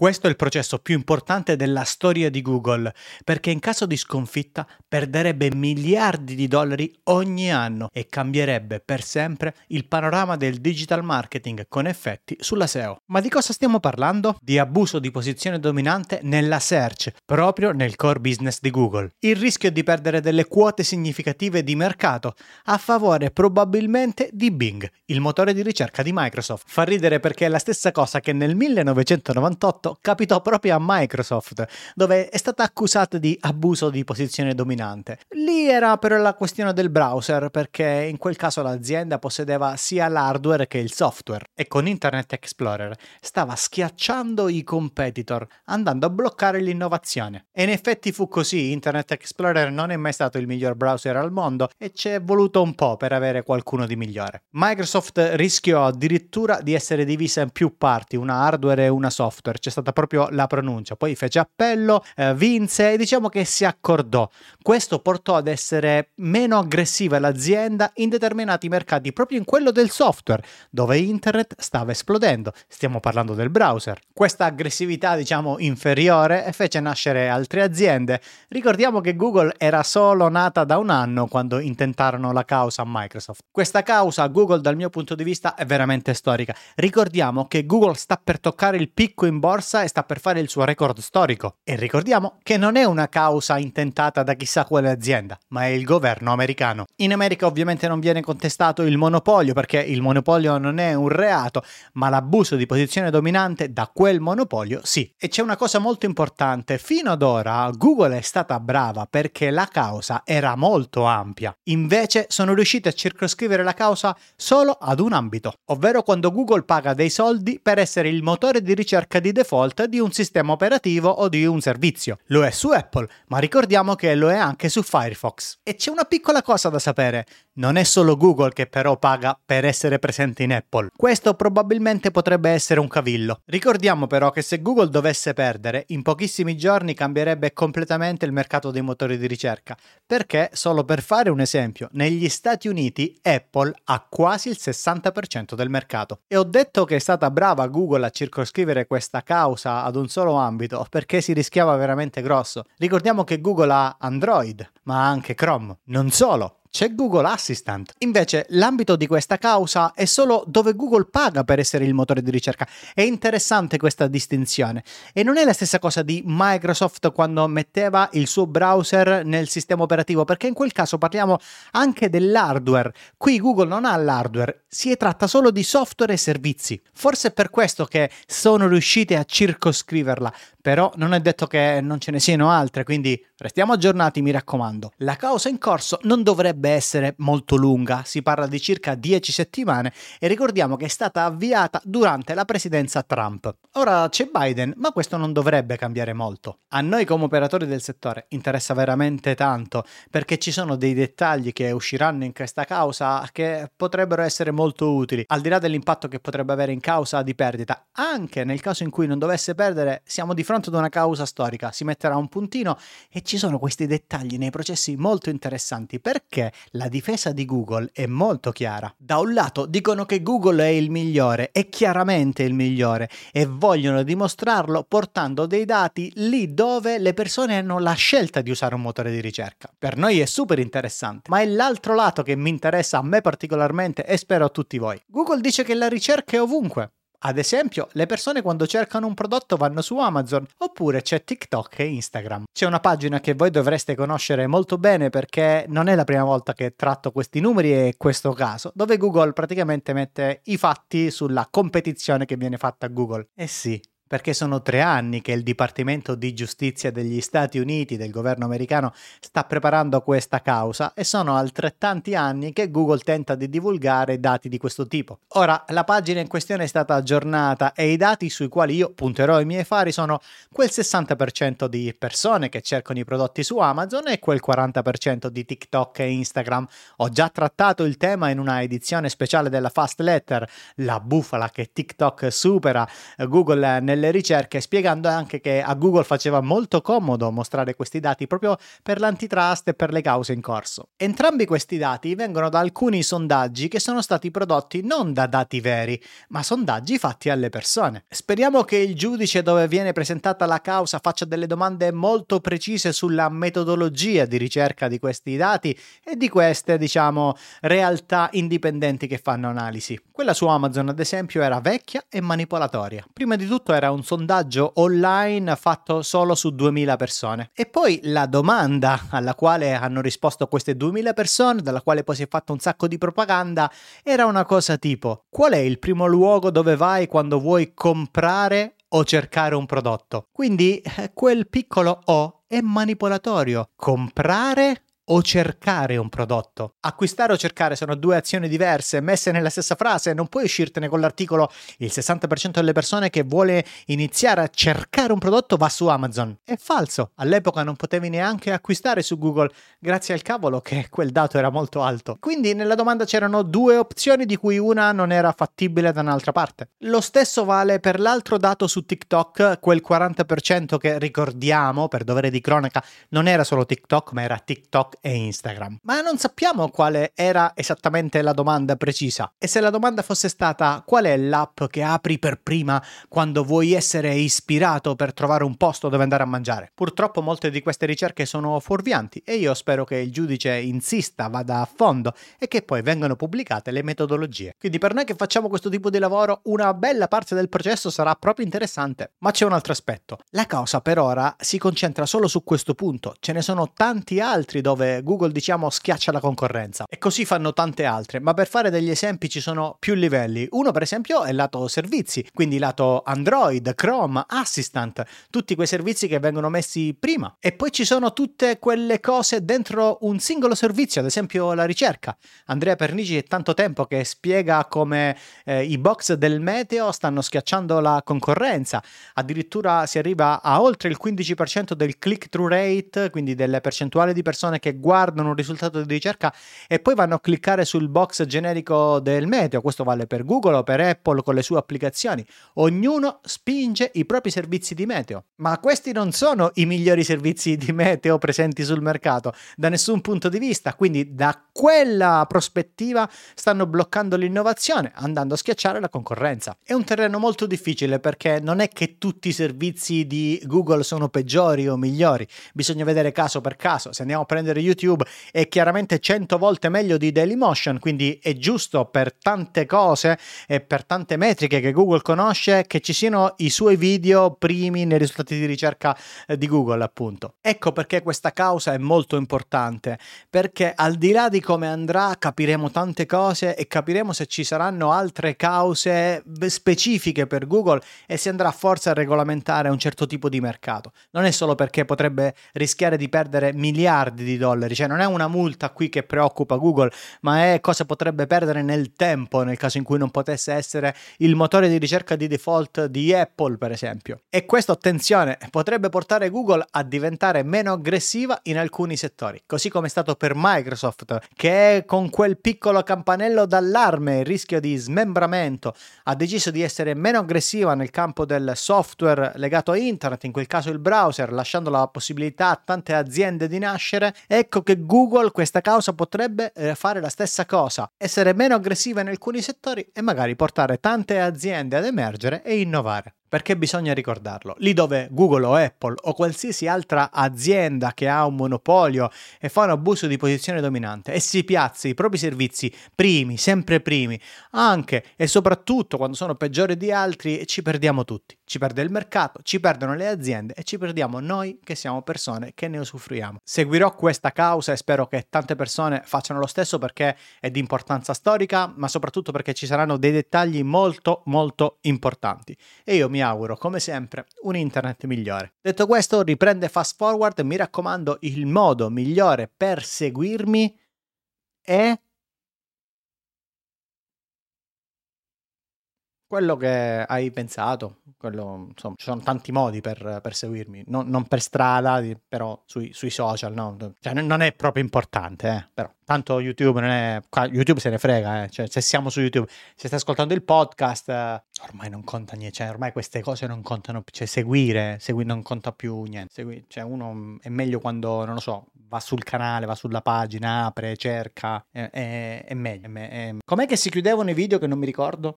Questo è il processo più importante della storia di Google, perché in caso di sconfitta perderebbe miliardi di dollari ogni anno e cambierebbe per sempre il panorama del digital marketing con effetti sulla SEO. Ma di cosa stiamo parlando? Di abuso di posizione dominante nella search, proprio nel core business di Google. Il rischio di perdere delle quote significative di mercato a favore probabilmente di Bing, il motore di ricerca di Microsoft. Fa ridere perché è la stessa cosa che nel 1998 capitò proprio a Microsoft, dove è stata accusata di abuso di posizione dominante. Lì era però la questione del browser, perché in quel caso l'azienda possedeva sia l'hardware che il software e con Internet Explorer stava schiacciando i competitor, andando a bloccare l'innovazione. E in effetti fu così, Internet Explorer non è mai stato il miglior browser al mondo e ci è voluto un po' per avere qualcuno di migliore. Microsoft rischiò addirittura di essere divisa in più parti, una hardware e una software. C'è stata proprio la pronuncia. Poi fece appello, eh, vinse e diciamo che si accordò. Questo portò ad essere meno aggressiva l'azienda in determinati mercati, proprio in quello del software, dove internet stava esplodendo. Stiamo parlando del browser. Questa aggressività, diciamo, inferiore fece nascere altre aziende. Ricordiamo che Google era solo nata da un anno quando intentarono la causa a Microsoft. Questa causa Google dal mio punto di vista è veramente storica. Ricordiamo che Google sta per toccare il picco in borsa corsa e sta per fare il suo record storico. E ricordiamo che non è una causa intentata da chissà quale azienda, ma è il governo americano. In America ovviamente non viene contestato il monopolio perché il monopolio non è un reato, ma l'abuso di posizione dominante da quel monopolio sì. E c'è una cosa molto importante, fino ad ora Google è stata brava perché la causa era molto ampia. Invece sono riusciti a circoscrivere la causa solo ad un ambito, ovvero quando Google paga dei soldi per essere il motore di ricerca di default default di un sistema operativo o di un servizio. Lo è su Apple, ma ricordiamo che lo è anche su Firefox. E c'è una piccola cosa da sapere. Non è solo Google che però paga per essere presente in Apple. Questo probabilmente potrebbe essere un cavillo. Ricordiamo però che se Google dovesse perdere, in pochissimi giorni cambierebbe completamente il mercato dei motori di ricerca. Perché, solo per fare un esempio, negli Stati Uniti Apple ha quasi il 60% del mercato. E ho detto che è stata brava Google a circoscrivere questa causa causa ad un solo ambito perché si rischiava veramente grosso. Ricordiamo che Google ha Android, ma anche Chrome. Non solo, c'è Google Assistant. Invece l'ambito di questa causa è solo dove Google paga per essere il motore di ricerca. È interessante questa distinzione. E non è la stessa cosa di Microsoft quando metteva il suo browser nel sistema operativo, perché in quel caso parliamo anche dell'hardware. Qui Google non ha l'hardware, si tratta solo di software e servizi. Forse è per questo che sono riusciti a circoscriverla, però non è detto che non ce ne siano altre, quindi restiamo aggiornati, mi raccomando. La causa in corso non dovrebbe essere molto lunga, si parla di circa 10 settimane e ricordiamo che è stata avviata durante la presidenza Trump. Ora c'è Biden, ma questo non dovrebbe cambiare molto. A noi come operatori del settore interessa veramente tanto perché ci sono dei dettagli che usciranno in questa causa che potrebbero essere molto utili, al di là dell'impatto che potrebbe avere in causa di perdita. Anche nel caso in cui non dovesse perdere, siamo di fronte ad una causa storica, si metterà un puntino e sono questi dettagli nei processi molto interessanti perché la difesa di Google è molto chiara. Da un lato dicono che Google è il migliore, è chiaramente il migliore e vogliono dimostrarlo portando dei dati lì dove le persone hanno la scelta di usare un motore di ricerca. Per noi è super interessante, ma è l'altro lato che mi interessa a me particolarmente e spero a tutti voi. Google dice che la ricerca è ovunque. Ad esempio, le persone quando cercano un prodotto vanno su Amazon, oppure c'è TikTok e Instagram. C'è una pagina che voi dovreste conoscere molto bene perché non è la prima volta che tratto questi numeri e questo caso, dove Google praticamente mette i fatti sulla competizione che viene fatta a Google. Eh sì, perché sono tre anni che il Dipartimento di Giustizia degli Stati Uniti, del governo americano, sta preparando questa causa e sono altrettanti anni che Google tenta di divulgare dati di questo tipo. Ora, la pagina in questione è stata aggiornata e i dati sui quali io punterò i miei fari sono quel 60% di persone che cercano i prodotti su Amazon e quel 40% di TikTok e Instagram. Ho già trattato il tema in una edizione speciale della Fast Letter, la bufala che TikTok supera Google nel delle ricerche spiegando anche che a Google faceva molto comodo mostrare questi dati proprio per l'antitrust e per le cause in corso. Entrambi questi dati vengono da alcuni sondaggi che sono stati prodotti non da dati veri, ma sondaggi fatti alle persone. Speriamo che il giudice dove viene presentata la causa faccia delle domande molto precise sulla metodologia di ricerca di questi dati e di queste, diciamo, realtà indipendenti che fanno analisi. Quella su Amazon, ad esempio, era vecchia e manipolatoria. Prima di tutto era un sondaggio online fatto solo su 2000 persone. E poi la domanda alla quale hanno risposto queste 2000 persone, dalla quale poi si è fatto un sacco di propaganda, era una cosa tipo: qual è il primo luogo dove vai quando vuoi comprare o cercare un prodotto? Quindi eh, quel piccolo O è manipolatorio. Comprare o cercare un prodotto. Acquistare o cercare sono due azioni diverse, messe nella stessa frase, non puoi uscirtene con l'articolo il 60% delle persone che vuole iniziare a cercare un prodotto va su Amazon. È falso, all'epoca non potevi neanche acquistare su Google, grazie al cavolo che quel dato era molto alto. Quindi nella domanda c'erano due opzioni di cui una non era fattibile da un'altra parte. Lo stesso vale per l'altro dato su TikTok, quel 40% che ricordiamo per dovere di cronaca non era solo TikTok, ma era TikTok e Instagram. Ma non sappiamo quale era esattamente la domanda precisa. E se la domanda fosse stata qual è l'app che apri per prima quando vuoi essere ispirato per trovare un posto dove andare a mangiare? Purtroppo molte di queste ricerche sono fuorvianti e io spero che il giudice insista, vada a fondo e che poi vengano pubblicate le metodologie. Quindi per noi che facciamo questo tipo di lavoro, una bella parte del processo sarà proprio interessante. Ma c'è un altro aspetto. La causa per ora si concentra solo su questo punto. Ce ne sono tanti altri dove Google diciamo schiaccia la concorrenza e così fanno tante altre, ma per fare degli esempi ci sono più livelli. Uno per esempio è lato servizi, quindi lato Android, Chrome, Assistant, tutti quei servizi che vengono messi prima. E poi ci sono tutte quelle cose dentro un singolo servizio, ad esempio la ricerca. Andrea Pernici è tanto tempo che spiega come eh, i box del meteo stanno schiacciando la concorrenza, addirittura si arriva a oltre il 15% del click-through rate, quindi delle percentuali di persone che guardano un risultato di ricerca e poi vanno a cliccare sul box generico del meteo. Questo vale per Google o per Apple con le sue applicazioni. Ognuno spinge i propri servizi di meteo. Ma questi non sono i migliori servizi di meteo presenti sul mercato da nessun punto di vista. Quindi da quella prospettiva stanno bloccando l'innovazione andando a schiacciare la concorrenza. È un terreno molto difficile perché non è che tutti i servizi di Google sono peggiori o migliori. Bisogna vedere caso per caso. Se andiamo a prendere YouTube è chiaramente 100 volte meglio di Dailymotion, quindi è giusto per tante cose e per tante metriche che Google conosce che ci siano i suoi video primi nei risultati di ricerca eh, di Google, appunto. Ecco perché questa causa è molto importante, perché al di là di come andrà capiremo tante cose e capiremo se ci saranno altre cause specifiche per Google e si andrà forse a regolamentare un certo tipo di mercato. Non è solo perché potrebbe rischiare di perdere miliardi di dollari dollari, cioè non è una multa qui che preoccupa Google, ma è cosa potrebbe perdere nel tempo nel caso in cui non potesse essere il motore di ricerca di default di Apple, per esempio. E questo, attenzione, potrebbe portare Google a diventare meno aggressiva in alcuni settori, così come è stato per Microsoft, che con quel piccolo campanello d'allarme, il rischio di smembramento, ha deciso di essere meno aggressiva nel campo del software legato a internet, in quel caso il browser, lasciando la possibilità a tante aziende di nascere. E Ecco che Google questa causa potrebbe eh, fare la stessa cosa, essere meno aggressiva in alcuni settori e magari portare tante aziende ad emergere e innovare perché bisogna ricordarlo. Lì dove Google o Apple o qualsiasi altra azienda che ha un monopolio e fa un abuso di posizione dominante e si piazza i propri servizi primi, sempre primi, anche e soprattutto quando sono peggiori di altri, ci perdiamo tutti. Ci perde il mercato, ci perdono le aziende e ci perdiamo noi che siamo persone che ne usufruiamo. Seguirò questa causa e spero che tante persone facciano lo stesso perché è di importanza storica, ma soprattutto perché ci saranno dei dettagli molto molto importanti. E io mi auguro, come sempre, un internet migliore. Detto questo, riprende fast forward, mi raccomando, il modo migliore per seguirmi è quello che hai pensato, quello, insomma, ci sono tanti modi per, per seguirmi, non, non, per strada, però sui, sui social, no? Cioè, non è proprio importante, eh, però. Tanto YouTube non è... YouTube se ne frega, eh. cioè, se siamo su YouTube, se stai ascoltando il podcast, eh, ormai non conta niente, cioè, ormai queste cose non contano più, cioè seguire, segui, non conta più niente, segui, cioè uno è meglio quando, non lo so, va sul canale, va sulla pagina, apre, cerca, è, è, è meglio. È, Com'è che si chiudevano i video che non mi ricordo?